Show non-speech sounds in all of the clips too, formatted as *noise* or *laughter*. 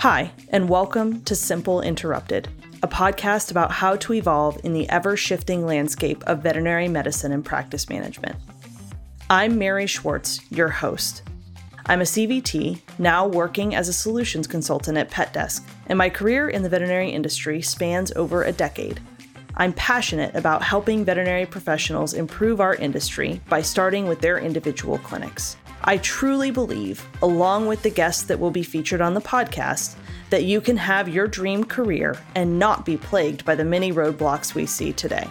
Hi, and welcome to Simple Interrupted, a podcast about how to evolve in the ever shifting landscape of veterinary medicine and practice management. I'm Mary Schwartz, your host. I'm a CVT, now working as a solutions consultant at PetDesk, and my career in the veterinary industry spans over a decade. I'm passionate about helping veterinary professionals improve our industry by starting with their individual clinics. I truly believe, along with the guests that will be featured on the podcast, that you can have your dream career and not be plagued by the many roadblocks we see today.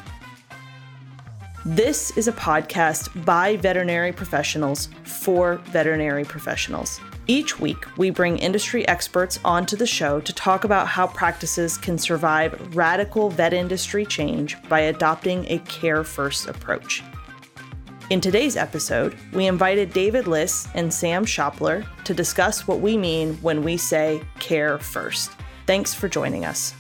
This is a podcast by veterinary professionals for veterinary professionals. Each week, we bring industry experts onto the show to talk about how practices can survive radical vet industry change by adopting a care first approach. In today's episode, we invited David Liss and Sam Schopler to discuss what we mean when we say care first. Thanks for joining us.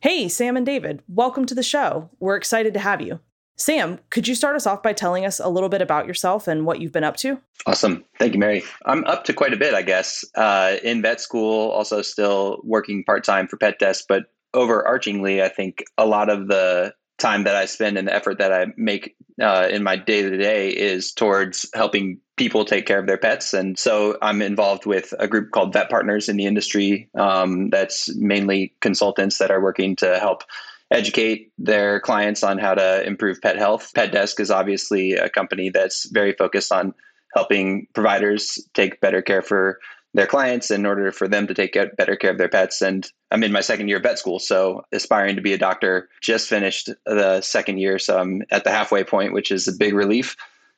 Hey, Sam and David, welcome to the show. We're excited to have you. Sam, could you start us off by telling us a little bit about yourself and what you've been up to? Awesome. Thank you, Mary. I'm up to quite a bit, I guess. Uh, in vet school, also still working part time for PetDesk, but overarchingly, I think a lot of the time that I spend and the effort that I make uh, in my day to day is towards helping people take care of their pets. And so I'm involved with a group called Vet Partners in the industry um, that's mainly consultants that are working to help educate their clients on how to improve pet health. PetDesk is obviously a company that's very focused on helping providers take better care for their clients in order for them to take better care of their pets. And I'm in my second year of vet school, so aspiring to be a doctor. Just finished the second year, so I'm at the halfway point, which is a big relief.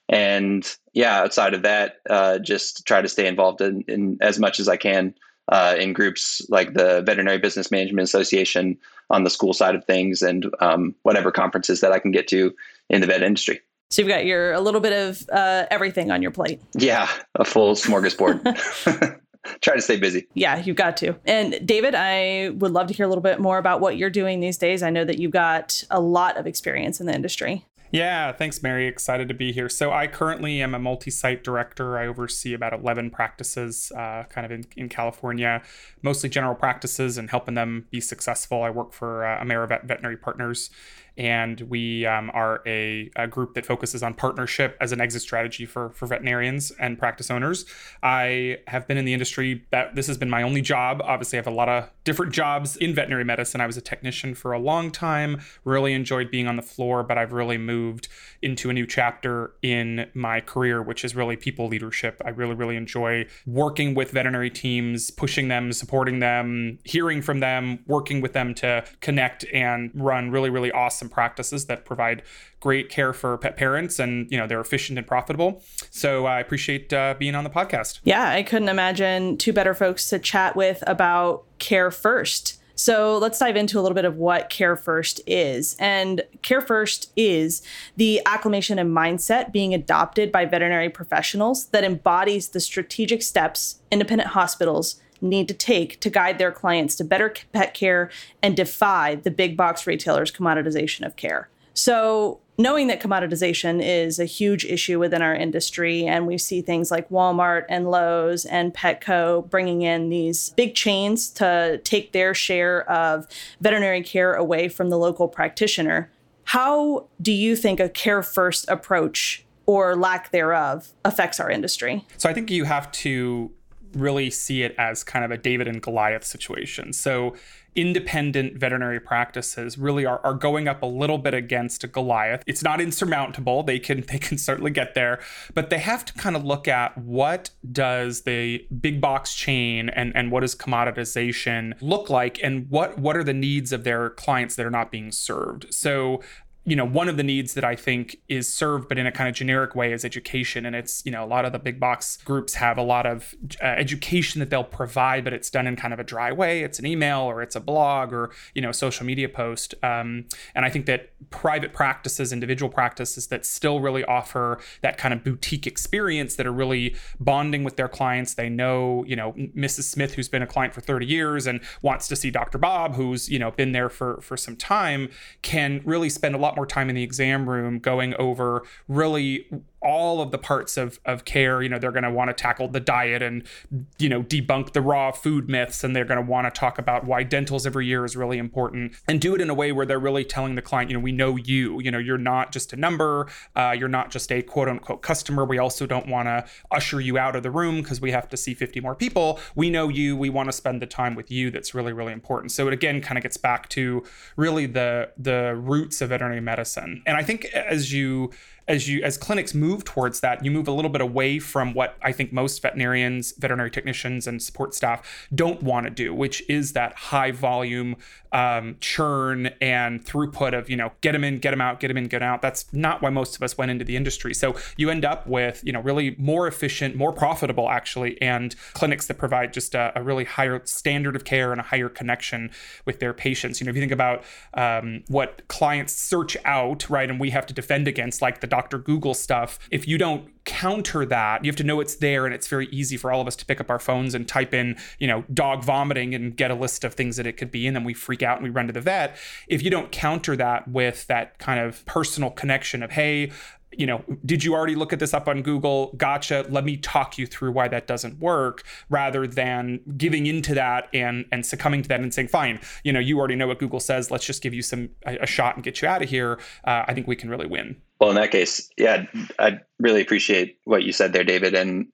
And yeah, outside of that, uh, just try to stay involved in, in, as much as I can uh, in groups like the Veterinary Business Management Association on the school side of things, and um, whatever conferences that I can get to in the vet industry. So you've got your a little bit of uh, everything on your plate. Yeah, a full smorgasbord. *laughs* *laughs* try to stay busy. Yeah, you've got to. And David, I would love to hear a little bit more about what you're doing these days. I know that you've got a lot of experience in the industry. Yeah, thanks, Mary. Excited to be here. So, I currently am a multi site director. I oversee about 11 practices uh, kind of in, in California, mostly general practices and helping them be successful. I work for uh, AmeriVet Veterinary Partners and we um, are a, a, group that focuses on partnership as an exit strategy for, for veterinarians and practice owners. I have been in the industry that this has been my only job. Obviously, I have a lot of different jobs in veterinary medicine. I was a technician for a long time, really enjoyed being on the floor, but I've really moved into a new chapter in my career, which is really people leadership. I really, really enjoy working with veterinary teams, pushing them, supporting them, hearing from them, working with them to connect and run really, really awesome practices that provide great care for pet parents and you know they're efficient and profitable. So i appreciate uh, being on the podcast. Yeah i couldn't imagine two better folks to chat with about care first. So let's dive into a little bit of what Care First is. And Care First is the acclimation and mindset being adopted by veterinary professionals that embodies the strategic steps independent hospitals need to take to guide their clients to better pet care and defy the big box retailers' commoditization of care. So, knowing that commoditization is a huge issue within our industry, and we see things like Walmart and Lowe's and Petco bringing in these big chains to take their share of veterinary care away from the local practitioner, how do you think a care first approach or lack thereof affects our industry? So, I think you have to really see it as kind of a David and Goliath situation. So independent veterinary practices really are, are going up a little bit against a Goliath. It's not insurmountable. They can *laughs* they can certainly get there, but they have to kind of look at what does the big box chain and, and what does commoditization look like and what what are the needs of their clients that are not being served. So you know, one of the needs that I think is served, but in a kind of generic way, is education. And it's, you know, a lot of the big box groups have a lot of uh, education that they'll provide, but it's done in kind of a dry way. It's an email or it's a blog or, you know, social media post. Um, and I think that private practices, individual practices that still really offer that kind of boutique experience that are really bonding with their clients. They know, you know, Mrs. Smith, who's been a client for 30 years and wants to see Dr. Bob, who's, you know, been there for, for some time, can really spend a lot more time in the exam room going over really all of the parts of, of care. You know, they're going to want to tackle the diet and, you know, debunk the raw food myths. And they're going to want to talk about why dentals every year is really important and do it in a way where they're really telling the client, you know, we know you, you know, you're not just a number, uh, you're not just a quote unquote customer. We also don't want to usher you out of the room because we have to see 50 more people. We know you. We want to spend the time with you. That's really, really important. So it again kind of gets back to really the the roots of veterinary medicine. And I think as you as you as clinics move towards that, you move a little bit away from what I think most veterinarians, veterinary technicians, and support staff don't want to do, which is that high volume um, churn and throughput of you know get them in, get them out, get them in, get them out. That's not why most of us went into the industry. So you end up with you know really more efficient, more profitable actually, and clinics that provide just a, a really higher standard of care and a higher connection with their patients. You know if you think about um, what clients search out, right, and we have to defend against, like the Dr. Google stuff, if you don't counter that, you have to know it's there and it's very easy for all of us to pick up our phones and type in, you know, dog vomiting and get a list of things that it could be and then we freak out and we run to the vet. If you don't counter that with that kind of personal connection of, hey, you know, did you already look at this up on Google? Gotcha. Let me talk you through why that doesn't work, rather than giving into that and and succumbing to that and saying, fine, you know, you already know what Google says. Let's just give you some a, a shot and get you out of here. Uh, I think we can really win. Well, in that case, yeah, I really appreciate what you said there, David. And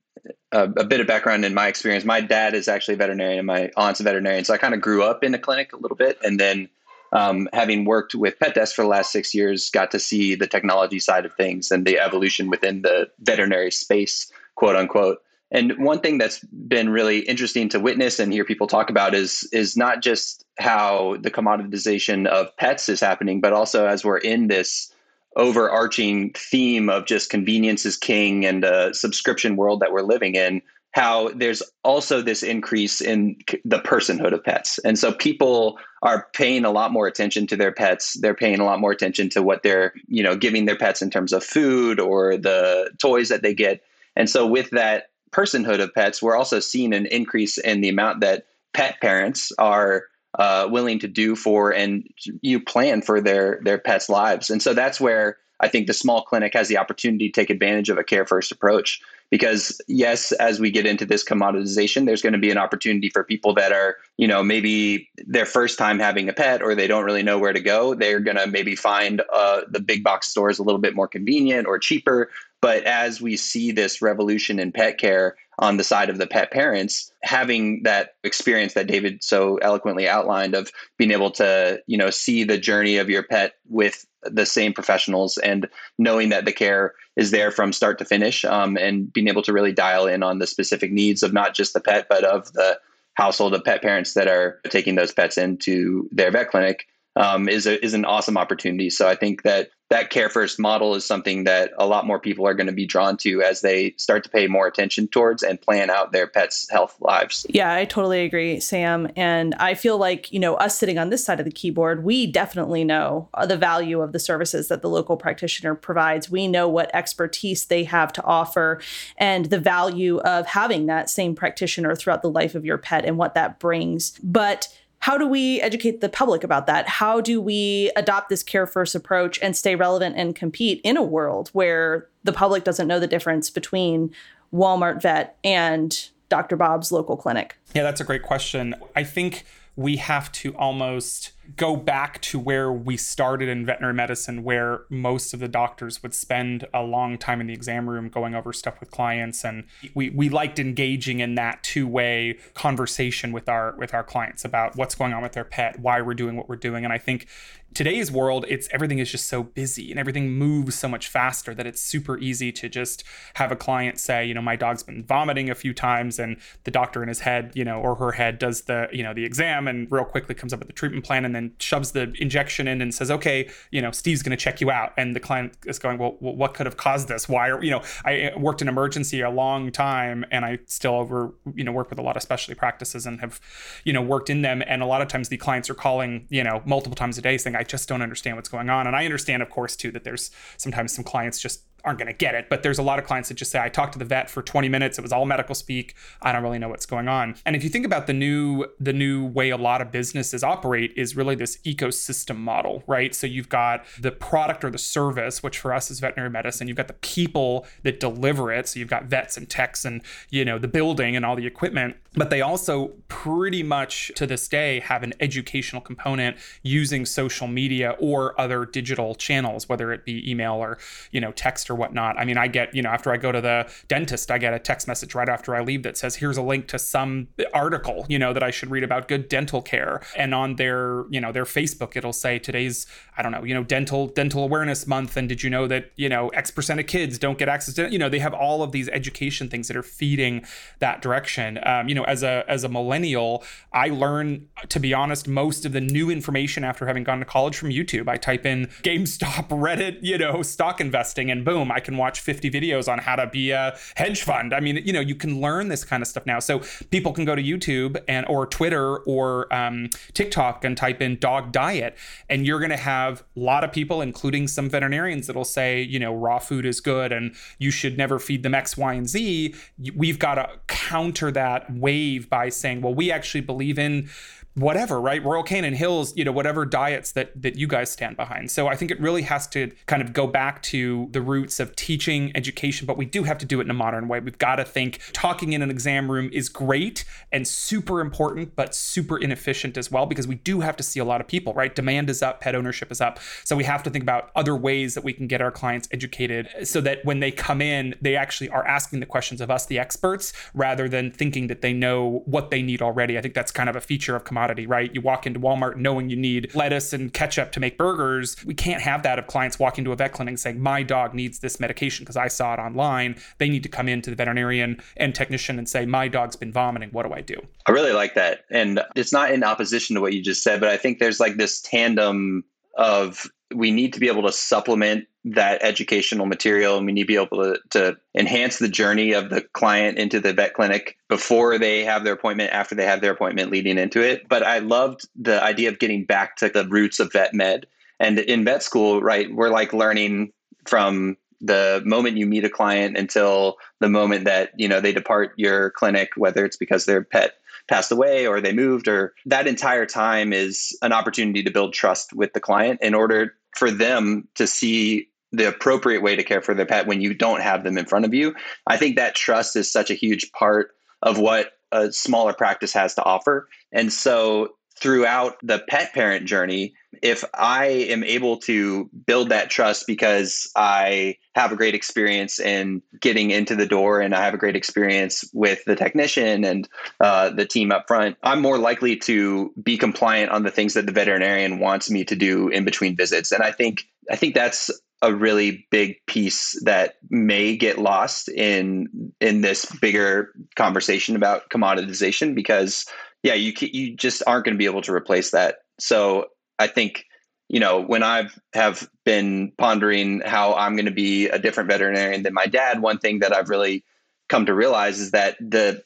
a, a, bit of background in my experience. My dad is actually a veterinarian, and my aunt's a veterinarian, so I kind of grew up in a clinic a little bit, and then um, having worked with PetDesk for the last six years, got to see the technology side of things and the evolution within the veterinary space, quote unquote. And one thing that's been really interesting to witness and hear people talk about is is not just how the commoditization of pets is happening, but also as we're in this overarching theme of just convenience is king and the subscription world that we're living in how there's also this increase in the personhood of pets. And so people are paying a lot more attention to their pets. They're paying a lot more attention to what they're, you know, giving their pets in terms of food or the toys that they get. And so with that personhood of pets, we're also seeing an increase in the amount that pet parents are uh, willing to do for and you plan for their their pets' lives. And so that's where I think the small clinic has the opportunity to take advantage of a care first approach because yes as we get into this commoditization there's going to be an opportunity for people that are you know maybe their first time having a pet or they don't really know where to go they're going to maybe find uh, the big box stores a little bit more convenient or cheaper. But as we see this revolution in pet care on the side of the pet parents having that experience that david so eloquently outlined of being able to you know see the journey of your pet with the same professionals and knowing that the care is there from start to finish um, and being able to really dial in on the specific needs of not just the pet but of the household of pet parents that are taking those pets into their vet clinic um, is a, is an awesome opportunity. So I think that that care first model is something that a lot more people are going to be drawn to as they start to pay more attention towards and plan out their pets' health lives. Yeah, I totally agree, Sam. And I feel like, you know, us sitting on this side of the keyboard, we definitely know the value of the services that the local practitioner provides. We know what expertise they have to offer and the value of having that same practitioner throughout the life of your pet and what that brings. But how do we educate the public about that? How do we adopt this care first approach and stay relevant and compete in a world where the public doesn't know the difference between Walmart vet and Dr. Bob's local clinic? Yeah, that's a great question. I think we have to almost go back to where we started in veterinary medicine, where most of the doctors would spend a long time in the exam room going over stuff with clients, and we we liked engaging in that two way conversation with our with our clients about what's going on with their pet, why we're doing what we're doing, and I think today's world it's everything is just so busy and everything moves so much faster that it's super easy to just have a client say you know my dog's been vomiting a few times and the doctor in his head you know or her head does the you know the exam and real quickly comes up with the treatment plan and then shoves the injection in and says, okay, you know, Steve's going to check you out. And the client is going, well, what could have caused this? Why are, you know, I worked in emergency a long time and I still over, you know, work with a lot of specialty practices and have, you know, worked in them. And a lot of times the clients are calling, you know, multiple times a day saying, I just don't understand what's going on. And I understand, of course, too, that there's sometimes some clients just aren't going to get it. But there's a lot of clients that just say, I talked to the vet for 20 minutes. It was all medical speak. I don't really know what's going on. And if you think about the new the new way a lot of businesses operate is really this ecosystem model, right? So you've got the product or the service, which for us is veterinary medicine. You've got the people that deliver it. So you've got vets and techs and you know the building and all the equipment. But they also pretty much to this day have an educational component using social media or other digital channels, whether it be email or you know text or whatnot. I mean, I get you know after I go to the dentist, I get a text message right after I leave that says, "Here's a link to some article you know that I should read about good dental care." And on their you know their Facebook, it'll say today's I don't know you know dental dental awareness month, and did you know that you know X percent of kids don't get access to you know they have all of these education things that are feeding that direction. Um, you know, as a as a millennial, I learn to be honest most of the new information after having gone to college from YouTube. I type in GameStop, *laughs* Reddit, you know, stock investing, and boom, I can watch 50 videos on how to be a hedge fund. I mean, you know, you can learn this kind of stuff now. So people can go to YouTube and or Twitter or um, TikTok and type in dog diet, and you're going to have a lot of people, including some veterinarians, that'll say, you know, raw food is good and you should never feed them X, Y, and Z. We've got to counter that wave by saying, well, we actually believe in whatever, right? Royal Canin Hills, you know, whatever diets that that you guys stand behind. So I think it really has to kind of go back to the roots of teaching, education, but we do have to do it in a modern way. We've got to think talking in an exam room is great and super important, but super inefficient as well because we do have to see a lot of people, right? Demand is up, pet ownership is up. So we have to think about other ways that we can get our clients educated so that when they come in, they actually are asking the questions of us, the experts, rather than thinking that they know what they need already. I think that's kind of a feature of commodity commodity, right? You walk into Walmart knowing you need lettuce and ketchup to make burgers. We can't have that of clients walking to a vet clinic saying, my dog needs this medication because I saw it online. They need to come in to the veterinarian and technician and say, my dog's been vomiting. What do I do? I really like that. And it's not in opposition to what you just said, but I think there's like this tandem of we need to be able to supplement that educational material and we need to be able to, to enhance the journey of the client into the vet clinic before they have their appointment after they have their appointment leading into it. But i loved the idea of getting back to the roots of vet med. And in vet school right we're like learning from the moment you meet a client until the moment that you know they depart your clinic whether it's because their pet passed away or they moved or that entire time is an opportunity to build trust with the client in order for them to see the appropriate way to care for their pet when you don't have them in front of you. I think that trust is such a huge part of what a smaller practice has to offer. And so throughout the pet parent journey, if I am able to build that trust because I have a great experience in getting into the door and I have a great experience with the technician and uh, the team up front, I'm more likely to be compliant on the things that the veterinarian wants me to do in between visits. And I think I think that's a really big piece that may get lost in in this bigger conversation about commoditization because yeah you you just aren't going to be able to replace that so i think you know when i've have been pondering how i'm going to be a different veterinarian than my dad one thing that i've really come to realize is that the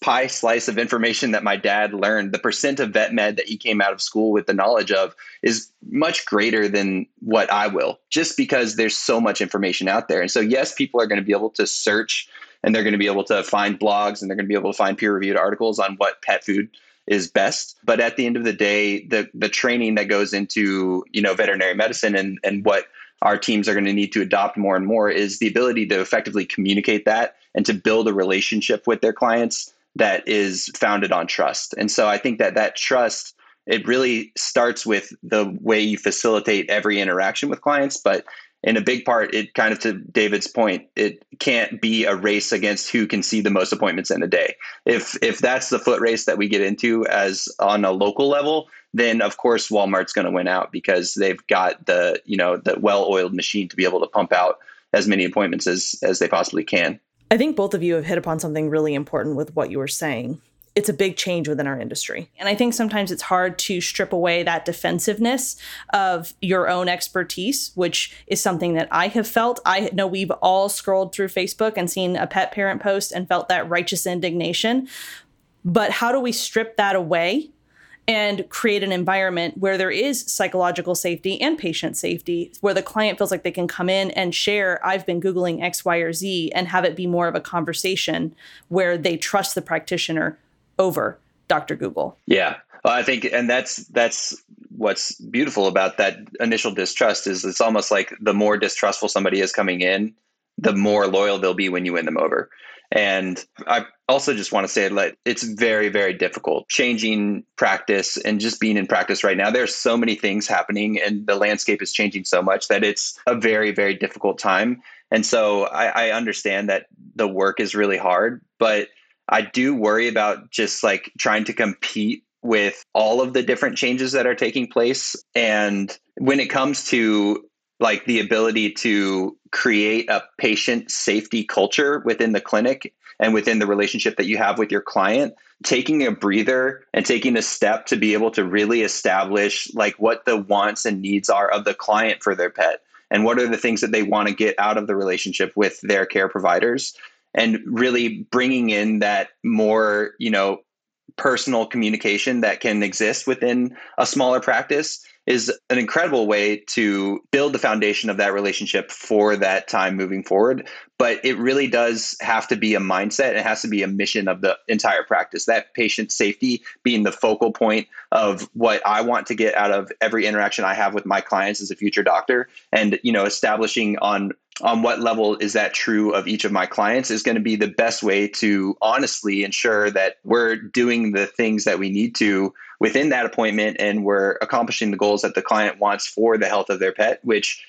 pie slice of information that my dad learned, the percent of vet med that he came out of school with the knowledge of is much greater than what I will, just because there's so much information out there. And so, yes, people are going to be able to search and they're going to be able to find blogs and they're going to be able to find peer reviewed articles on what pet food is best. But at the end of the day, the the training that goes into you know veterinary medicine and and what our teams are going to need to adopt more and more is the ability to effectively communicate that and to build a relationship with their clients that is founded on trust. And so I think that that trust it really starts with the way you facilitate every interaction with clients, but in a big part it kind of to david's point it can't be a race against who can see the most appointments in a day. If if that's the foot race that we get into as on a local level then of course walmart's going to win out because they've got the you know the well-oiled machine to be able to pump out as many appointments as as they possibly can. I think both of you have hit upon something really important with what you were saying it's a big change within our industry. And I think sometimes it's hard to strip away that defensiveness of your own expertise, which is something that I have felt. I know we've all scrolled through Facebook and seen a pet parent post and felt that righteous indignation. But how do we strip that away and create an environment where there is psychological safety and patient safety, where the client feels like they can come in and share, I've been Googling X, Y, or Z, and have it be more of a conversation where they trust the practitioner over Dr. Google. Yeah. Well, I think, and that's that's what's beautiful about that initial distrust is it's almost like the more distrustful somebody is coming in, the more loyal they'll be when you win them over. And I also just want to say that it's very, very difficult changing practice and just being in practice right now. There's so many things happening and the landscape is changing so much that it's a very, very difficult time. And so I, I understand that the work is really hard, but I do worry about just like trying to compete with all of the different changes that are taking place. And when it comes to like the ability to create a patient safety culture within the clinic and within the relationship that you have with your client taking a breather and taking a step to be able to really establish like what the wants and needs are of the client for their pet and what are the things that they want to get out of the relationship with their care providers and really bringing in that more you know personal communication that can exist within a smaller practice is an incredible way to build the foundation of that relationship for that time moving forward. But it really does have to be a mindset. It has to be a mission of the entire practice. That patient safety being the focal point of what I want to get out of every interaction I have with my clients as a future doctor. And, you know, establishing on on what level is that true of each of my clients is going to be the best way to honestly ensure that we're doing the things that we need to within that appointment and we're accomplishing the goals that the client wants for the health of their pet, which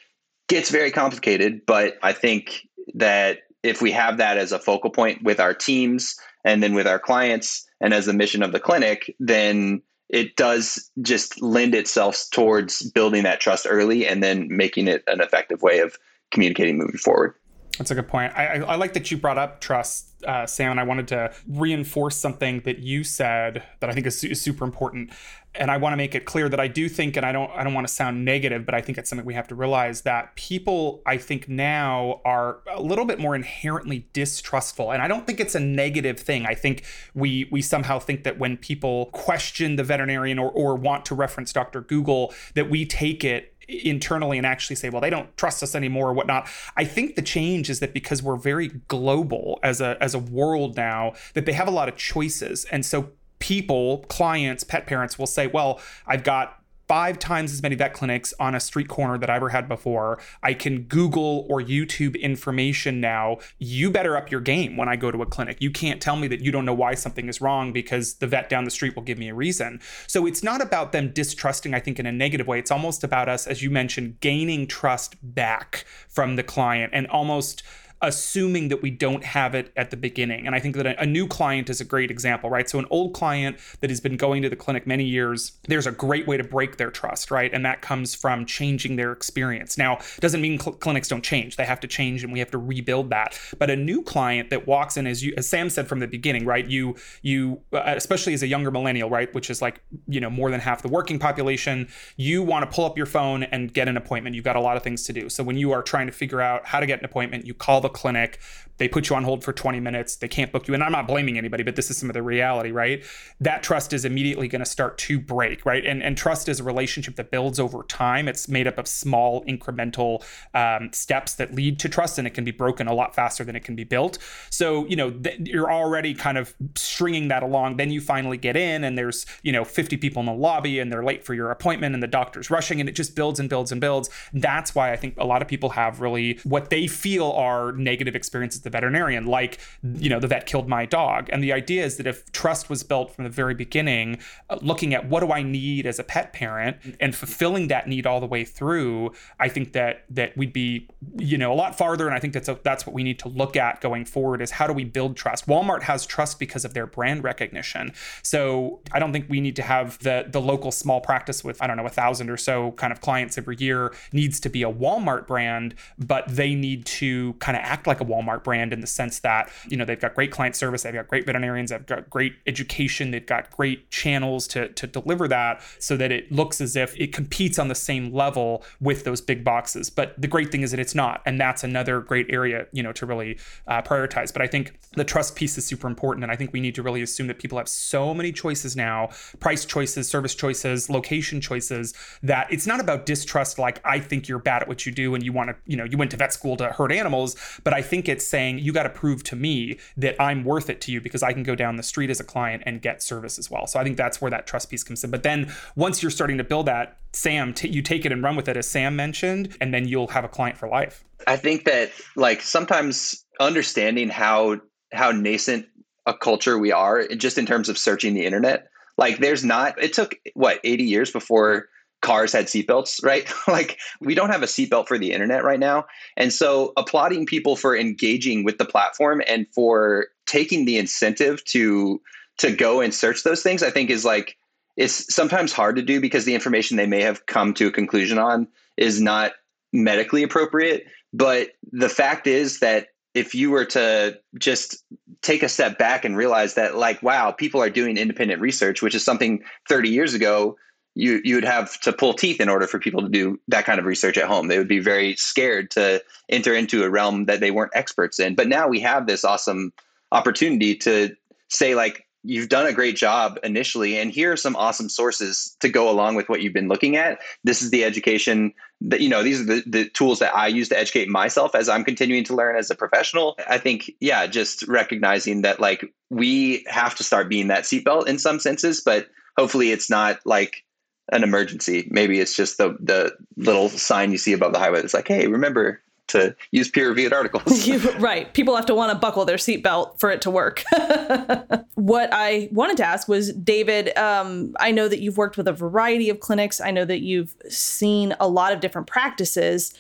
gets very complicated. But I think that if we have that as a focal point with our teams and then with our clients and as the mission of the clinic, then it does just lend itself towards building that trust early and then making it an effective way of communicating moving forward. That's a good point. I, I, I like that you brought up trust, uh, Sam, and I wanted to reinforce something that you said that I think is, is super important. And I want to make it clear that I do think, and I don't, I don't want to sound negative, but I think it's something we have to realize that people, I think now are a little bit more inherently distrustful, and I don't think it's a negative thing. I think we we somehow think that when people question the veterinarian or or want to reference Dr. Google, that we take it internally and actually say, well, they don't trust us anymore or whatnot. I think the change is that because we're very global as a as a world now, that they have a lot of choices. And so people, clients, pet parents will say, well, I've got five times as many vet clinics on a street corner that I ever had before. I can Google or YouTube information now. You better up your game when I go to a clinic. You can't tell me that you don't know why something is wrong because the vet down the street will give me a reason. So it's not about them distrusting, I think, in a negative way. It's almost about us, as you mentioned, gaining trust back from the client and almost assuming that we don't have it at the beginning. And I think that a, a, new client is a great example, right? So, an old client that has been going to the clinic many years, there's a great way to break their trust, right? And that comes from changing their experience. Now, doesn't mean cl- clinics don't change, they have to change and we have to rebuild that. But a new client that walks in, as you, as Sam said from the beginning, right? You, you, uh, especially as a younger millennial, right? Which is like, you know, more than half the working population, you want to pull up your phone and get an appointment. You've got a lot of things to do. So, when you are trying to figure out how to get an appointment, you call the clinic. They put you on hold for 20 minutes. They can't book you. And I'm not blaming anybody, but this is some of the reality, right? That trust is immediately going to start to break, right? And, and trust is a relationship that builds over time. It's made up of small incremental um, steps that lead to trust, and it can be broken a lot faster than it can be built. So, you know, th- you're already kind of stringing that along. Then you finally get in, and there's, you know, 50 people in the lobby, and they're late for your appointment, and the doctor's rushing, and it just builds and builds and builds. That's why I think a lot of people have really what they feel are negative experiences the veterinarian, like, you know, the vet killed my dog. And the idea is that if trust was built from the very beginning, uh, looking at what do I need as a pet parent and fulfilling that need all the way through, I think that that we'd be, you know, a lot farther. And I think that's a, that's what we need to look at going forward is how do we build trust? Walmart has trust because of their brand recognition. So I don't think we need to have the the local small practice with I don't know a thousand or so kind of clients every year needs to be a Walmart brand, but they need to kind of act like a Walmart brand in the sense that, you know, they've got great client service, they've got great veterinarians, they've got great education, they've got great channels to, to deliver that so that it looks as if it competes on the same level with those big boxes. But the great thing is that it's not. And that's another great area, you know, to really uh, prioritize. But I think the trust piece is super important. And I think we need to really assume that people have so many choices now price choices, service choices, location choices that it's not about distrust like, I think you're bad at what you do and you want to, you know, you went to vet school to hurt animals. But I think it's saying you got to prove to me that I'm worth it to you because I can go down the street as a client and get service as well. So I think that's where that trust piece comes in. But then once you're starting to build that, Sam, t- you take it and run with it, as Sam mentioned, and then you'll have a client for life. I think that like sometimes understanding how how nascent a culture we are, just in terms of searching the internet. Like, there's not. It took what 80 years before cars had seatbelts, right? *laughs* like we don't have a seatbelt for the internet right now. And so applauding people for engaging with the platform and for taking the incentive to to go and search those things, I think is like it's sometimes hard to do because the information they may have come to a conclusion on is not medically appropriate. But the fact is that if you were to just take a step back and realize that, like, wow, people are doing independent research, which is something 30 years ago you you would have to pull teeth in order for people to do that kind of research at home. They would be very scared to enter into a realm that they weren't experts in. But now we have this awesome opportunity to say like you've done a great job initially and here are some awesome sources to go along with what you've been looking at this is the education that you know these are the, the tools that i use to educate myself as i'm continuing to learn as a professional i think yeah just recognizing that like we have to start being that seatbelt in some senses but hopefully it's not like an emergency maybe it's just the the little sign you see above the highway that's like hey remember to use peer reviewed articles. *laughs* right. People have to want to buckle their seatbelt for it to work. *laughs* what I wanted to ask was David, um, I know that you've worked with a variety of clinics, I know that you've seen a lot of different practices.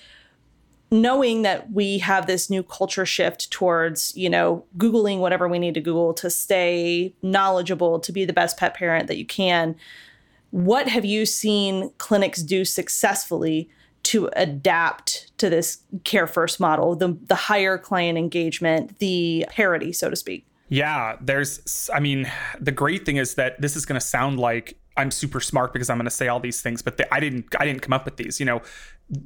Knowing that we have this new culture shift towards, you know, Googling whatever we need to Google to stay knowledgeable, to be the best pet parent that you can, what have you seen clinics do successfully to adapt to this care first model, the the higher client engagement, the parity, so to speak. Yeah, there's I mean, the great thing is that this is going to sound like I'm super smart because I'm going to say all these things, but the, I didn't I didn't come up with these. You know,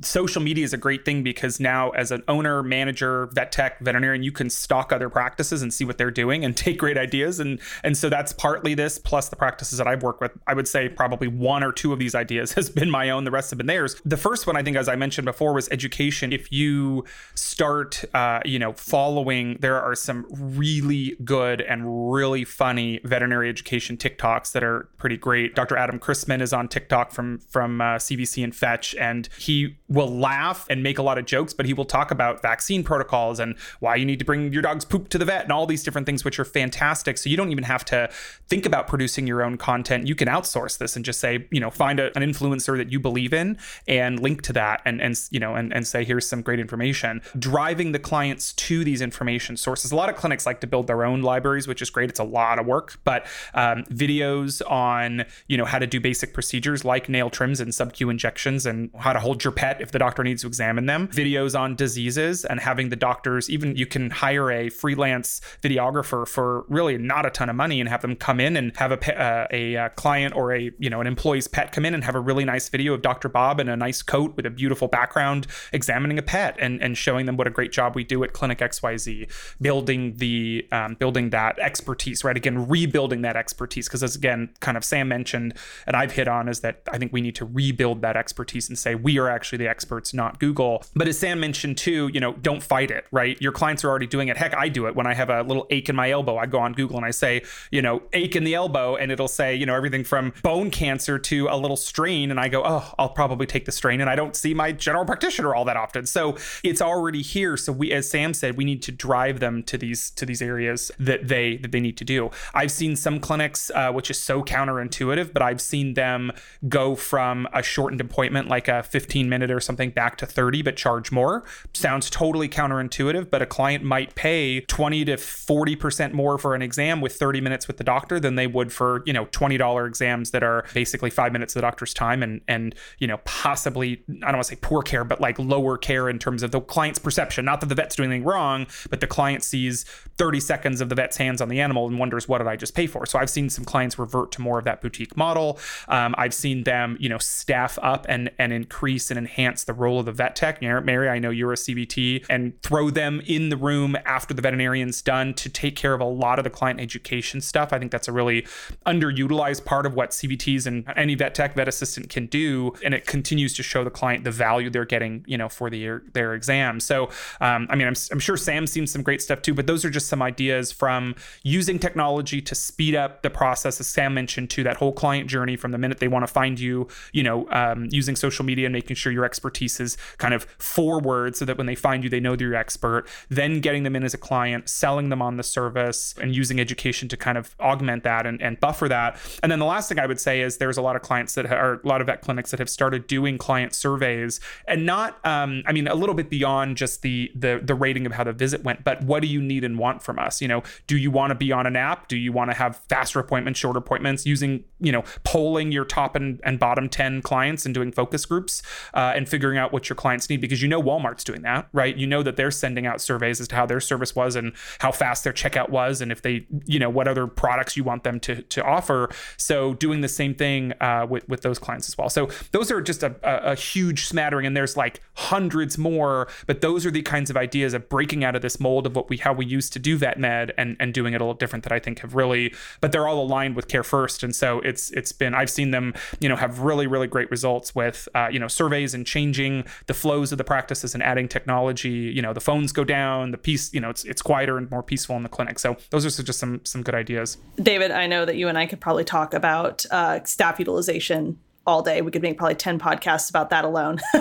social media is a great thing because now as an owner manager vet tech veterinarian you can stalk other practices and see what they're doing and *laughs* take great ideas. And and so that's partly this plus the practices that i've worked with. I would say probably one or two of these ideas *laughs* has been my own the rest have been theirs. The first one i think as i mentioned before was education. If you start uh, you know following there are some really good and really funny veterinary education tiktoks that are pretty great. Dr adam christman is on tiktok from from uh, cvc and fetch and he will laugh and make a lot of jokes, but he will talk about vaccine protocols and why you need to bring your dog's poop to the vet and all these different things, which are fantastic. So you don't even have to think about producing your own content. You can outsource this and just say, you know, find a, an influencer that you believe in and link to that and, and you know, and, and say, here's some great information. Driving the clients to these information sources. A lot of clinics like to build their own libraries, which is great. It's a lot of work, but um, videos on, you know, how to do basic procedures like nail trims and sub-Q injections and how to hold your pet if the doctor needs to examine them, videos on diseases, and having the doctors, even you can hire a freelance videographer for really not a ton of money and have them come in and have a, uh, a, a client or a, you know, an employee's pet come in and have a really nice video of Dr. Bob in a nice coat with a beautiful background examining a pet and, and showing them what a great job we do at Clinic XYZ, building the, um, building that expertise, right? Again, rebuilding that expertise. Because as again, kind of Sam mentioned, and I've hit on is that I think we need to rebuild that expertise and say we are actually actually the experts, not Google. But as Sam mentioned too, you know, don't fight it, right? Your clients are already doing it. Heck, I do it when I have a little ache in my elbow. I go on Google and I say, you know, ache in the elbow, and it'll say, you know, everything from bone cancer to a little strain. And I go, oh, I'll probably take the strain. And I don't see my general practitioner all that often. So it's already here. So we, as Sam said, we need to drive them to these to these areas that they that they need to do. I've seen some clinics, uh, which is so counterintuitive, but I've seen them go from a shortened appointment, like a 15 minute or something back to 30 but charge more. Sounds totally counterintuitive, but a client might pay 20 to 40% more for an exam with 30 minutes with the doctor than they would for, you know, $20 exams that are basically 5 minutes of the doctor's time and and, you know, possibly I don't want to say poor care, but like lower care in terms of the client's perception. Not that the vet's doing anything wrong, but the client sees 30 seconds of the vet's hands on the animal and wonders what did I just pay for. So I've seen some clients revert to more of that boutique model. Um, I've seen them, you know, staff up and and increase and enhance the role of the vet tech. Mary, I know you're a CVT, and throw them in the room after the veterinarian's done to take care of a lot of the client education stuff. I think that's a really underutilized part of what CVTs and any vet tech, vet assistant can do, and it continues to show the client the value they're getting, you know, for the their exam. So, um, I mean, I'm, I'm sure Sam's seen some great stuff too, but those are just some ideas from using technology to speed up the process, as Sam mentioned, to that whole client journey from the minute they want to find you, you know, um, using social media and making sure your expertise is kind of forward so that when they find you, they know that you're expert, then getting them in as a client, selling them on the service, and using education to kind of augment that and, and buffer that. And then the last thing I would say is there's a lot of clients that are a lot of vet clinics that have started doing client surveys and not, um, I mean, a little bit beyond just the the the rating of how the visit went, but what do you need and want from us? You know, do you want to be on an app? Do you want to have faster appointments, shorter appointments, using you know polling your top and, and bottom ten clients and doing focus groups uh, and figuring out what your clients need because you know Walmart's doing that, right? You know that they're sending out surveys as to how their service was and how fast their checkout was, and if they, you know, what other products you want them to to offer. So doing the same thing uh, with with those clients as well. So those are just a, a, a huge smattering, and there's like hundreds more, but those are the kinds of ideas of breaking out of this mold of what we how we used to do vet med and and doing it a little different that I think have really, but they're all aligned with Care First, and so it's it's been I've seen them, you know, have really really great results with uh, you know surveys and changing the flows of the practices and adding technology. You know, the phones go down, the piece, you know, it's it's quieter and more peaceful in the clinic. So those are just some some good ideas. David, I know that you and I could probably talk about uh, staff utilization all day. We could make probably 10 podcasts about that alone. *laughs*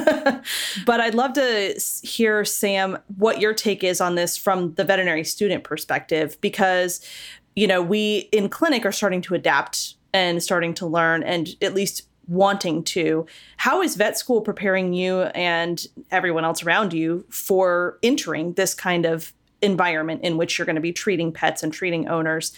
but I'd love to hear, Sam, what your take is on this from the veterinary student perspective, because, you know, we in clinic are starting to adapt and starting to learn and at least wanting to. How is vet school preparing you and everyone else around you for entering this kind of environment in which you're going to be treating pets and treating owners?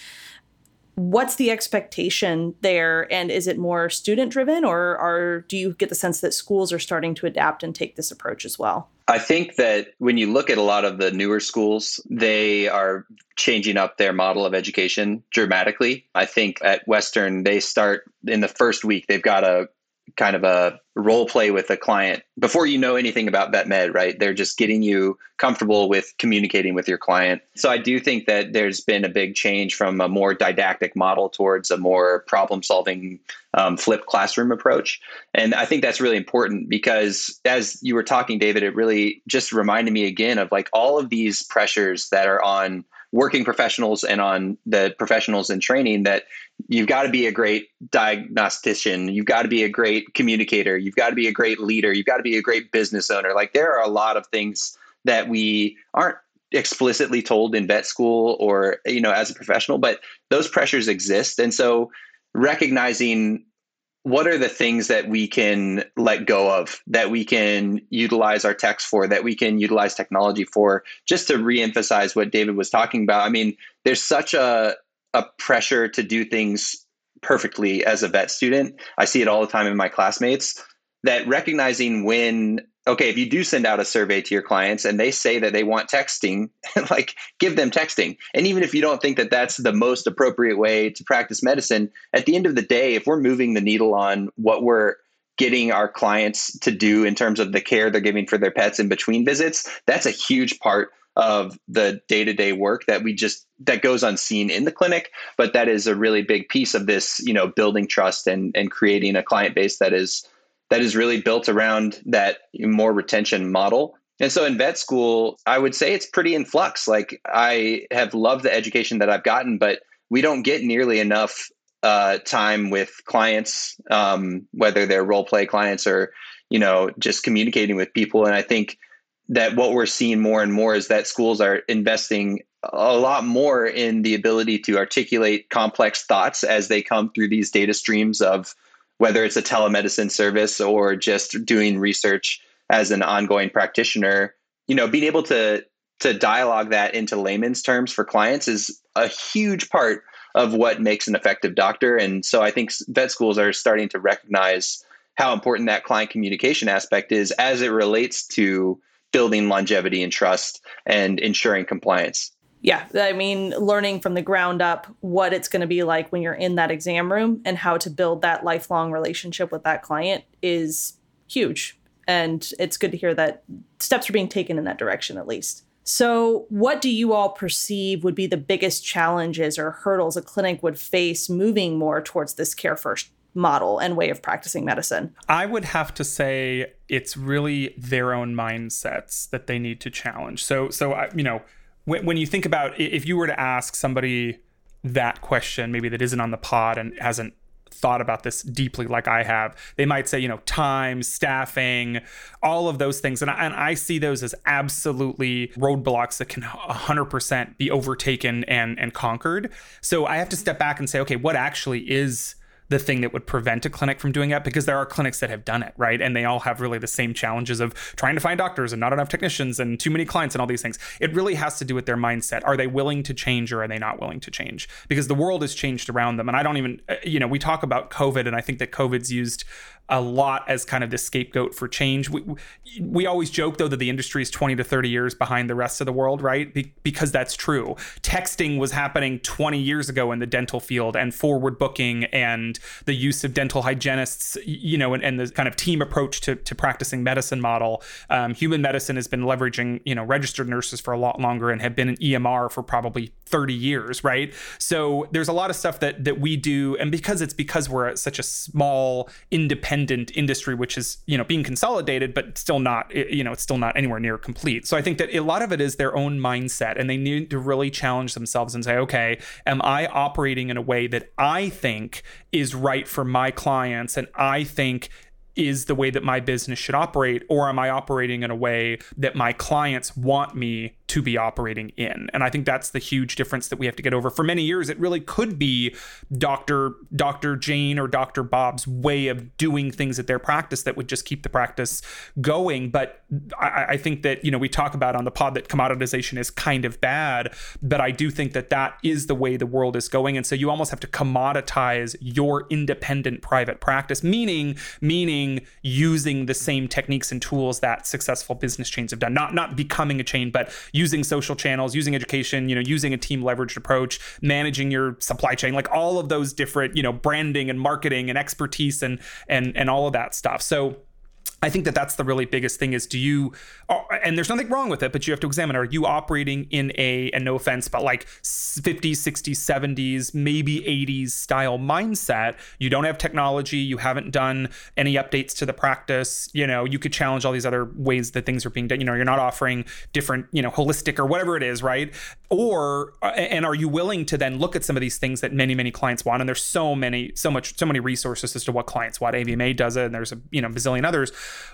What's the expectation there? And is it more student driven or are do you get the sense that schools are starting to adapt and take this approach as well? I think that when you look at a lot of the newer schools they are changing up their model of education dramatically. I think at western they start in the first week they've got a kind of a role play with a client before you know anything about vet med, right? They're just getting you comfortable with communicating with your client. So I do think that there's been a big change from a more didactic model towards a more problem solving um, flipped classroom approach. And I think that's really important because as you were talking, David, it really just reminded me again of like all of these pressures that are on working professionals and on the professionals in training that you've got to be a great diagnostician you've got to be a great communicator you've got to be a great leader you've got to be a great business owner. Like there are a lot of things that we aren't explicitly told in vet school or you know as a professional but those pressures exist. And so recognizing what are the things that we can let go of that we can utilize our text for that we can utilize technology for just to reemphasize what david was talking about? I mean there's such a, a pressure to do things perfectly as a vet student. I see it all the time in my classmates that recognizing when okay, if you do send out a survey to your clients and they say that they want texting, *laughs* like give them texting. And even if you don't think that that's the most appropriate way to practice medicine, at the end of the day, if we're moving the needle on what we're getting our clients to do in terms of the care they're giving for their pets in between visits, that's a huge part of the day-to-day work that we just that goes unseen in the clinic but that is a really big piece of this you know building trust and and creating a client base that is that is really built around that more retention model. And so in vet school, I would say it's pretty in flux. Like I have loved the education that I've gotten, but we don't get nearly enough uh, time with clients, um, whether they're role play clients or you know just communicating with people. And I think that what we're seeing more and more is that schools are investing a lot more in the ability to articulate complex thoughts as they come through these data streams of whether it's a telemedicine service or just doing research as an ongoing practitioner, you know, being able to to dialogue that into layman's terms for clients is a huge part of what makes an effective doctor. And so I think vet schools are starting to recognize how important that client communication aspect is as it relates to building longevity and trust and ensuring compliance. Yeah, I mean, learning from the ground up what it's going to be like when you're in that exam room and how to build that lifelong relationship with that client is huge. And it's good to hear that steps are being taken in that direction, at least. So, what do you all perceive would be the biggest challenges or hurdles a clinic would face moving more towards this care first model and way of practicing medicine? I would have to say it's really their own mindsets that they need to challenge. So, so I, you know, when, when you think about if you were to ask somebody that question, maybe that isn't on the pod and hasn't thought about this deeply like I have, they might say, you know, time, staffing, all of those things. And I, and I see those as absolutely roadblocks that can 100% be overtaken and, and conquered. So I have to step back and say, okay, what actually is the thing that would prevent a clinic from doing that because there are clinics that have done it, right? And they all have really the same challenges of trying to find doctors and not enough technicians and too many clients and all these things. It really has to do with their mindset. Are they willing to change or are they not willing to change? Because the world has changed around them. And I don't even, uh, you know, we talk about COVID and I think that COVID's used a lot as kind of the scapegoat for change. We, we always joke though that the industry is 20 to 30 years behind the rest of the world, right? Be- because that's true. Texting was happening 20 years ago in the dental field and forward booking and the use of dental hygienists, you know, and, and the kind of team approach to, to practicing medicine model. Um, human medicine has been leveraging, you know, registered nurses for a lot longer and have been in EMR for probably 30 years, right? So there's a lot of stuff that that we do and because it's because we're such a small independent independent industry, which is you know being consolidated, but still not you know it's still not anywhere near complete. So I think that a lot of it is their own mindset, and they need to really challenge themselves and say, okay, am I operating in a way that I think is right for my clients, and I think is the way that my business should operate, or am I operating in a way that my clients want me to be operating in. And I think that's the huge difference that we have to get over. For many years, it really could be Dr. Dr. Jane or Dr. Bob's way of doing things at their practice that would just keep the practice going. But I, I think that, you know, we talk about on the pod that commoditization is kind of bad, but I do think that that is the way the world is going. And so you almost have to commoditize your independent private practice, meaning, meaning using the same techniques and tools that successful business chains have done, not, not becoming a chain, but using social channels, using education, you know, using a team leveraged approach, managing your supply chain, like all of those different, you know, branding and marketing and expertise and and and all of that stuff. So I think that that's the really biggest thing is do you uh, and there's nothing wrong with it but you have to examine are you operating in a and no offense but like 50s 60s 70s maybe 80s style mindset. You don't have technology you haven't done any updates to the practice you know you could challenge all these other ways that things are being done. You know you're not offering different you know holistic or whatever it is right? Or uh, and are you willing to then look at some of these things that many many clients want? And there's so many so much so many resources as to what clients want. AVMA does it and there's a you know bazillion others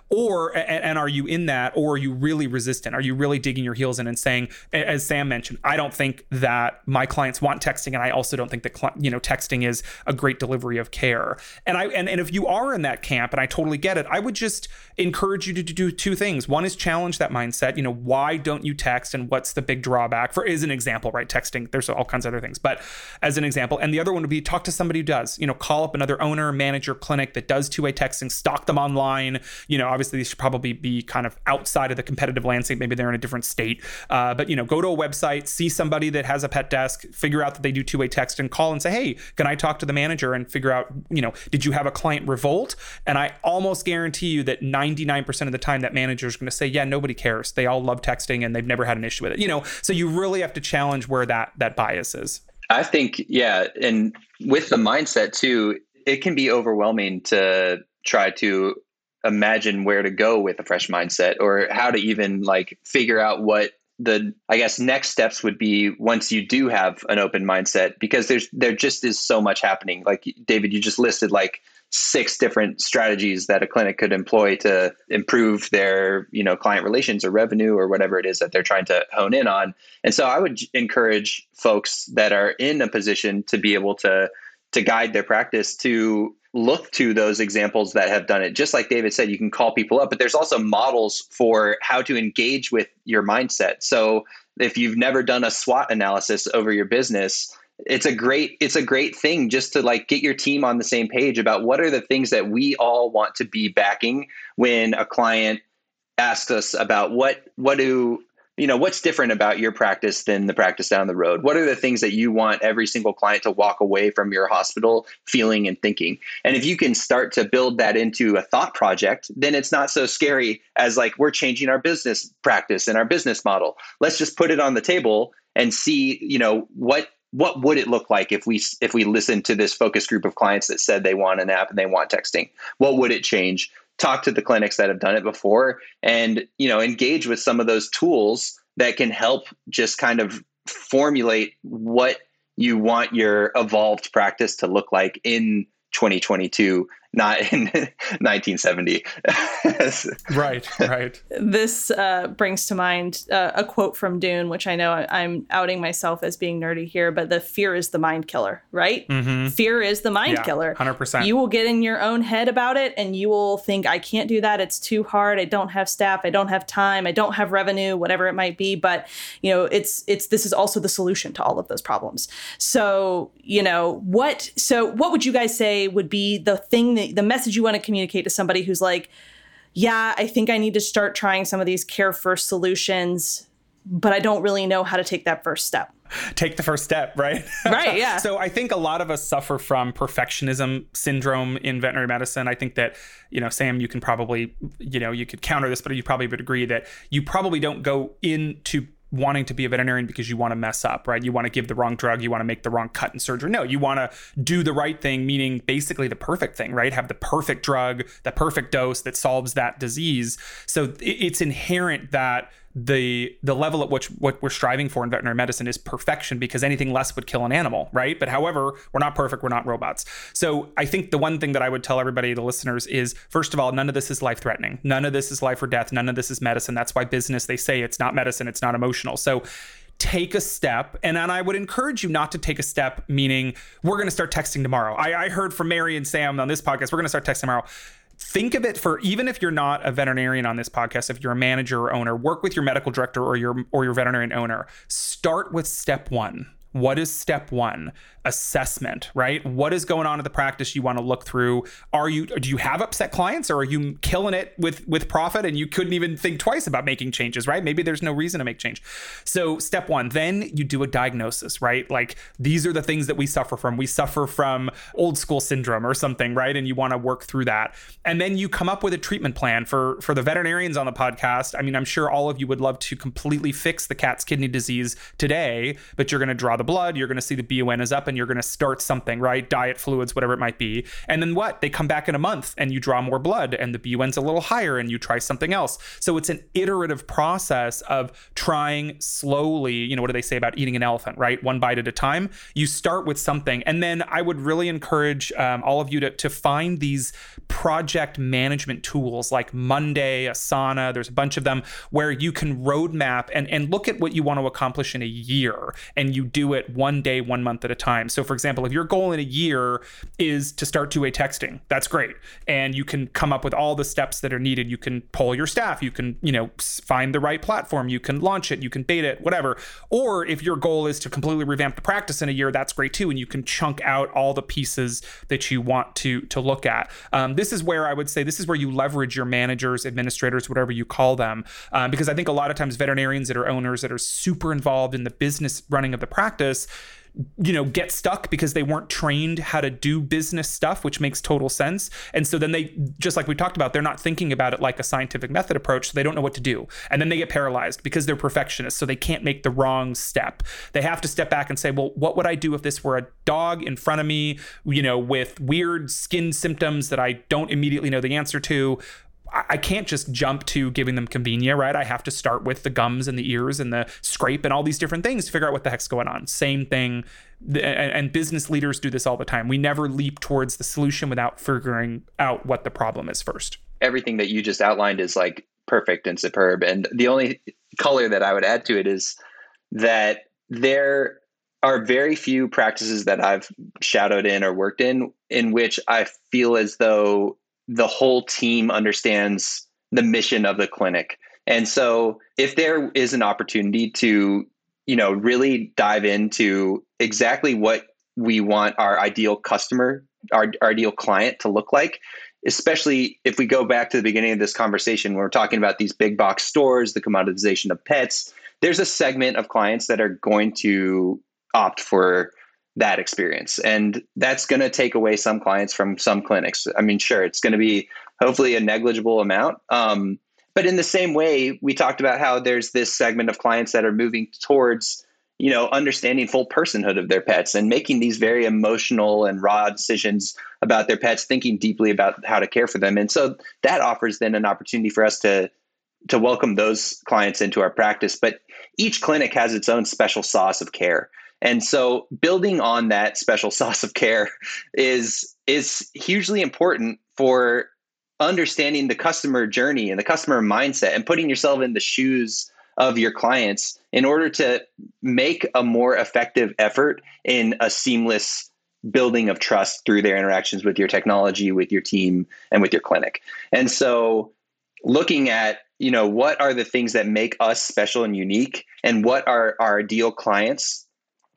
or and, are you in that or are you really resistant? Are you really digging your heels in and saying as sam mentioned i don't think that my clients want texting and i also don't think that you know texting is a great delivery of care. And i and, and if you are in that camp and i totally get it i would just encourage you to, to do two things. One is challenge that mindset you know why don't you text and what's the big drawback? For is an example right texting there's all kinds of other things. But as an example and the other one would be talk to somebody who does you know call up another owner manager clinic that does two-way texting stalk them online you know, obviously these should probably be kind of outside of the competitive landscape. Maybe they're in a different state. Uh, but you know, go to a website, see somebody that has a PetDesk, figure out that they do two-way text, and call and say, hey, can I talk to the manager and figure out, you know, did you have a client revolt? And I almost guarantee you that 99% of the time that manager is going to say, yeah, nobody cares. They all love texting and they've never had an issue with it. You know, so you really have to challenge where that that bias is. I think, yeah, and with the mindset too, it can be overwhelming to try to imagine where to go with a fresh mindset or how to even like figure out what the I guess next steps would be once you do have an open mindset because there's there just is so much happening. Like David, you just listed like six different strategies that a clinic could employ to improve their you know client relations or revenue or whatever it is that they're trying to hone in on. And so I would encourage folks that are in a position to be able to to guide their practice to look to those examples that have done it. Just like David said, you can call people up, but there's also models for how to engage with your mindset. So if you've never done a SWOT analysis over your business, it's a great it's a great thing just to like get your team on the same page about what are the things that we all want to be backing when a client asks us about what what do you know what's different about your practice than the practice down the road? What are the things that you want every single client to walk away from your hospital feeling and thinking? And if you can start to build that into a thought project then it's not so scary as like we're changing our business practice and our business model. Let's just put it on the table and see you know what what would it look like if we if we listened to this focus group of clients that said they want an app and they want texting? What would it change talk to the clinics that have done it before and you know engage with some of those tools that can help just kind of formulate what you want your evolved practice to look like in 2022 not in *laughs* 1970. *laughs* right, right. This uh, brings to mind uh, a quote from Dune, which I know I'm outing myself as being nerdy here, but the fear is the mind killer, right? Mm-hmm. Fear is the mind yeah, killer. 100%. You will get in your own head about it and you will think, I can't do that. It's too hard. I don't have staff. I don't have time. I don't have revenue, whatever it might be. But, you know, it's, it's, this is also the solution to all of those problems. So, you know, what, so what would you guys say would be the thing the message you want to communicate to somebody who's like, yeah, I think I need to start trying some of these care first solutions, but I don't really know how to take that first step. Take the first step, right? *laughs* Right, yeah. so I think a lot of us suffer from perfectionism syndrome in veterinary medicine. I think that, you know, Sam, you can probably, you know, you could counter this, but you probably would agree that you probably don't go into wanting to be a veterinarian because you want to mess up, right? You want to give the wrong drug, you want to make the wrong cut in surgery. No, you want to do the right thing, meaning basically the perfect thing, right? Have the perfect drug, the perfect dose that solves that disease. So it's inherent that the the level at which what we're striving for in veterinary medicine is perfection because anything less would kill an animal right? But however we're not perfect we're not robots. So i think the one thing that i would tell everybody the listeners is first of all none of this is life threatening none of this is life or death. None of this is medicine. That's why business they say it's not medicine it's not emotional. So take a step and, and i would encourage you not to take a step meaning we're going to start texting tomorrow. I, I heard from mary and sam on this podcast we're going to start texting tomorrow think of it for even if you're not a veterinarian on this podcast if you're a manager or owner work with your medical director or your or your veterinarian owner. Start with step 1 what is step 1 assessment, right? What is going on in the practice you want to look through? Are you do you have upset clients or are you killing it with with profit and you couldn't even think twice about making changes, right? Maybe there's no reason to make change. So, step 1, then you do a diagnosis, right? Like these are the things that we suffer from. We suffer from old school syndrome or something, right? And you want to work through that. And then you come up with a treatment plan for for the veterinarians on the podcast. I mean, I'm sure all of you would love to completely fix the cat's kidney disease today, but you're going to draw the blood, you're going to see the BUN is up and you're going to start something, right? Diet, fluids, whatever it might be. And then what? They come back in a month and you draw more blood and the BUN's a little higher and you try something else. So it's an iterative process of trying slowly, you know, what do they say about eating an elephant, right? One bite at a time. You start with something. And then I would really encourage um, all of you to, to find these project management tools like Monday, Asana, there's a bunch of them where you can roadmap and, and look at what you want to accomplish in a year and you do it one day, one month at a time. So, for example, if your goal in a year is to start two way texting, that's great. And you can come up with all the steps that are needed. You can poll your staff, you can, you know, find the right platform, you can launch it, you can beta it, whatever. Or if your goal is to completely revamp the practice in a year, that's great too. And you can chunk out all the pieces that you want to to look at. Um, this is where I would say this is where you leverage your managers, administrators, whatever you call them, um, because I think a lot of times veterinarians that are owners that are super involved in the business running of the practice you know get stuck because they weren't trained how to do business stuff which makes total sense. And so then they just like we talked about they're not thinking about it like a scientific method approach. So they don't know what to do. And then they get paralyzed because they're perfectionists so they can't make the wrong step. They have to step back and say well what would i do if this were a dog in front of me you know with weird skin symptoms that i don't immediately know the answer to I can't just jump to giving them convenia, right? I have to start with the gums and the ears and the scrape and all these different things to figure out what the heck's going on. Same thing. And business leaders do this all the time. We never leap towards the solution without figuring out what the problem is first. Everything that you just outlined is like perfect and superb. And the only color that I would add to it is that there are very few practices that I've shadowed in or worked in in which I feel as though the whole team understands the mission of the clinic. And so if there is an opportunity to, you know, really dive into exactly what we want our ideal customer, our, our ideal client to look like, especially if we go back to the beginning of this conversation, when we're talking about these big box stores, the commoditization of pets, there's a segment of clients that are going to opt for that experience. And that's going to take away some clients from some clinics. I mean, sure, it's going to be hopefully a negligible amount. Um, but in the same way, we talked about how there's this segment of clients that are moving towards, you know, understanding full personhood of their pets and making these very emotional and raw decisions about their pets, thinking deeply about how to care for them. And so that offers then an opportunity for us to to welcome those clients into our practice. But each clinic has its own special sauce of care. And so building on that special *laughs* sauce of care is is hugely important for understanding the customer journey and the customer mindset and putting yourself in the shoes of your clients in order to make a more effective effort in a seamless building of trust through their interactions with your technology, with your team, and with your clinic. And so looking at you know what are the things that make us special and unique and what are our ideal clients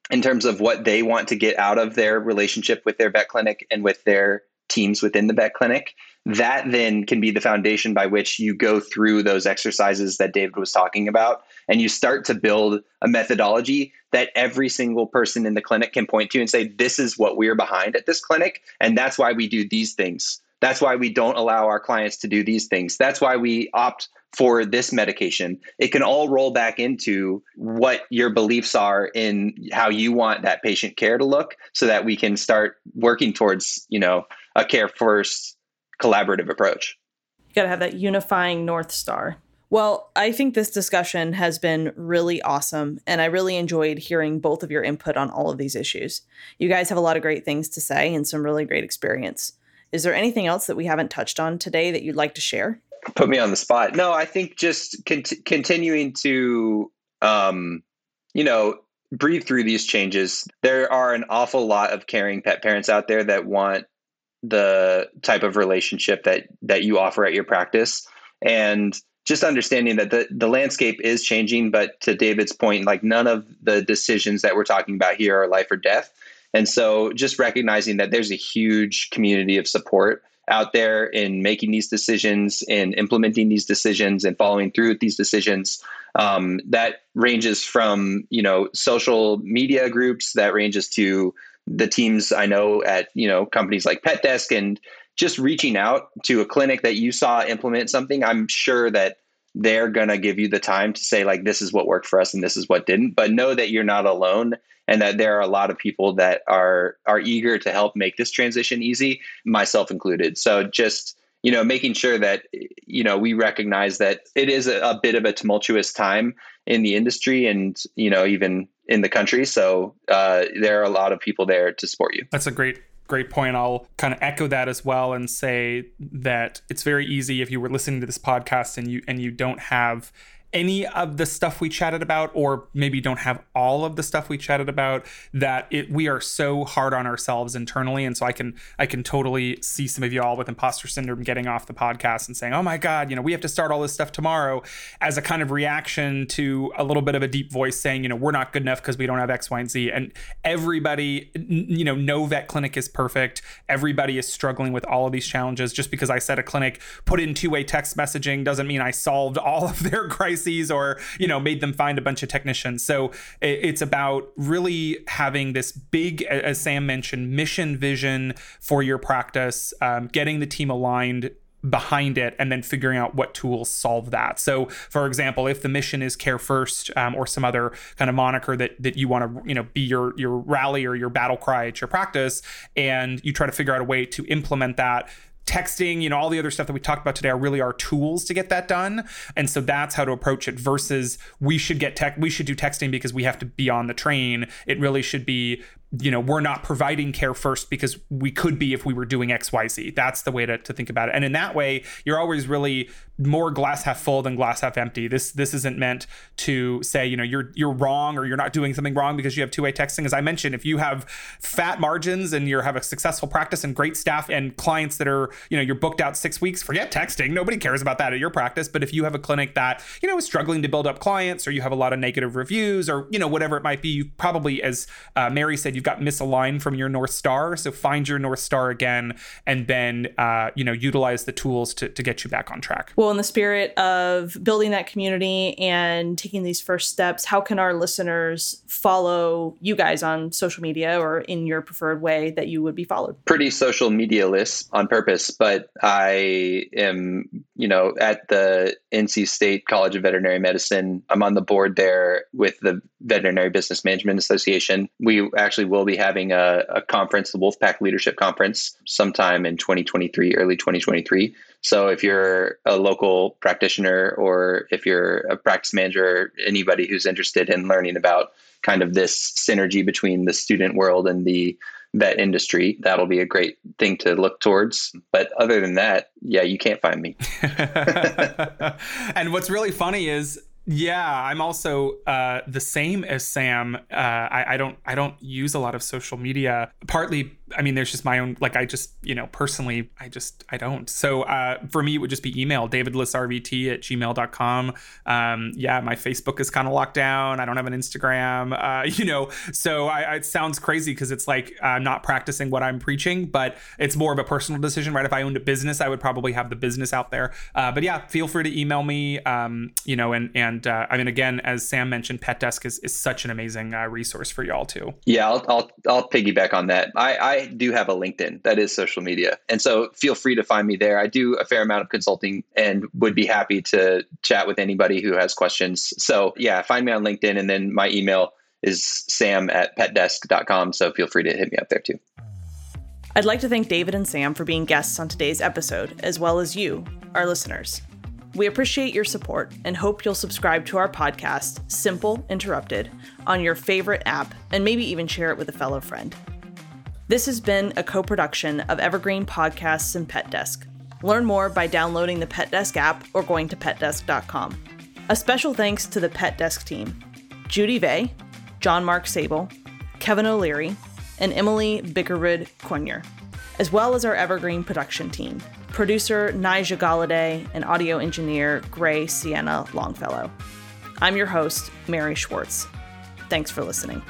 in terms of what they want to get out of their relationship with their vet clinic and with their teams within the vet clinic that then can be the foundation by which you go through those exercises that David was talking about and you start to build a methodology that every single person in the clinic can point to and say this is what we're behind at this clinic and that's why we do these things that's why we don't allow our clients to do these things that's why we opt for this medication. It can all roll back into what your beliefs are in how you want that patient care to look so that we can start working towards, you know, a care first collaborative approach. You got to have that unifying North Star. Well, I think this discussion has been really awesome, and I really enjoyed hearing both of your input on all of these issues. You guys have a lot of great things to say and some really great experience. Is there anything else that we haven't touched on today that you'd like to share? put me on the spot. No, I think just cont- continuing to, um, you know, breathe through these changes. There are an awful lot of caring pet parents out there that want the type of relationship that that you offer at your practice, and just understanding that the the landscape is changing. But to David's point, like none of the decisions that we're talking about here are life or death. And so just recognizing that there's a huge community of support out there in making these decisions and implementing these decisions and following through with these decisions um, that ranges from you know social media groups that ranges to the teams i know at you know companies like PetDesk and just reaching out to a clinic that you saw implement something i'm sure that they're going to give you the time to say like this is what worked for us and this is what didn't but know that you're not alone and that there are a lot of people that are are eager to help make this transition easy, myself included. So just you know making sure that you know we recognize that it is a, a bit of a tumultuous time in the industry and you know even in the country. So uh, there are a lot of people there to support you. That's a great great point. I'll kind of echo that as well and say that it's very easy if you were listening to this podcast and you and you don't have any of the stuff we chatted about, or maybe don't have all of the stuff we chatted about, that it we are so hard on ourselves internally. And so I can I can totally see some of y'all with imposter syndrome getting off the podcast and saying, Oh my God, you know, we have to start all this stuff tomorrow as a kind of reaction to a little bit of a deep voice saying, you know, we're not good enough because we don't have X, Y, and Z. And everybody, you know, no vet clinic is perfect. Everybody is struggling with all of these challenges. Just because I said a clinic put in two-way text messaging doesn't mean I solved all of their *laughs* crises or you know made them find a bunch of technicians. So it's about really having this big as sam mentioned mission vision for your practice um, getting the team aligned behind it and then figuring out what tools solve that. So for example if the mission is care first um, or some other kind of moniker that that you want to you know be your your rally or your battle cry at your practice and you try to figure out a way to implement that texting, you know, all the other stuff that we talked about today are really our tools to get that done. And so that's how to approach it versus we should get tech, we should do texting because we have to be on the train. It really should be, you know, we're not providing care first because we could be if we were doing XYZ. That's the way to, to think about it. And in that way, you're always really more glass half full than glass half empty. This this isn't meant to say you know you're you're wrong or you're not doing something wrong because you have two way texting. As I mentioned, if you have fat margins and you have a successful practice and great staff and clients that are you know you're booked out six weeks, forget texting. Nobody cares about that at your practice. But if you have a clinic that you know is struggling to build up clients or you have a lot of negative reviews or you know whatever it might be, you probably as uh, Mary said you've got misaligned from your north star. So find your north star again and then uh, you know utilize the tools to to get you back on track. Well, in the spirit of building that community and taking these first steps, how can our listeners follow you guys on social media or in your preferred way that you would be followed? Pretty social media list on purpose, but I am, you know, at the NC State College of Veterinary Medicine. I'm on the board there with the Veterinary Business Management Association. We actually will be having a, a conference, the Wolfpack Leadership Conference, sometime in 2023, early 2023 so if you're a local practitioner or if you're a practice manager, anybody who's interested in learning about kind of this synergy between the student world and the vet industry, that'll be a great thing to look towards. But other than that, yeah, you can't find me. *laughs* *laughs* and what's really funny is yeah, I'm also uh, the same as Sam. Uh, I, I, don't I don't use a lot of social media. Partly I mean, there's just my own, like, I just, you know, personally, I just, I don't. So uh, for me, it would just be email, davidlissrvt at gmail.com. Um, yeah, my Facebook is kind of locked down. I don't have an Instagram, uh, *laughs* you know, so I, it sounds crazy because it's like I'm not practicing what I'm preaching, but it's more of a personal decision, right? If I owned a business, I would probably have the business out there. Uh, but yeah, feel free to email me, um, you know, and, and uh, I mean, again, as Sam mentioned, PetDesk is, is such an amazing uh, resource for y'all too. Yeah, I'll, I'll, I'll piggyback on that. I, I do have a LinkedIn that is social media. And so feel free to find me there. I do a fair amount of consulting and would be happy to chat with anybody who has questions. So yeah, find me on LinkedIn and then my email is sam at petdesk.com. So feel free to hit me up there too. I'd like to thank David and Sam for being guests on today's episode, as well as you, our listeners. We appreciate your support and hope you'll subscribe to our podcast, Simple Interrupted, on your favorite app and maybe even share it with a fellow friend. This has been a co production of Evergreen Podcasts and PetDesk. Learn more by downloading the PetDesk app or going to petdesk.com. A special thanks to the PetDesk team Judy Vay, John Mark Sable, Kevin O'Leary, and Emily Bickerwood Quinier, as well as our Evergreen production team producer Nija Galladay and audio engineer Gray Sienna Longfellow. I'm your host, Mary Schwartz. Thanks for listening.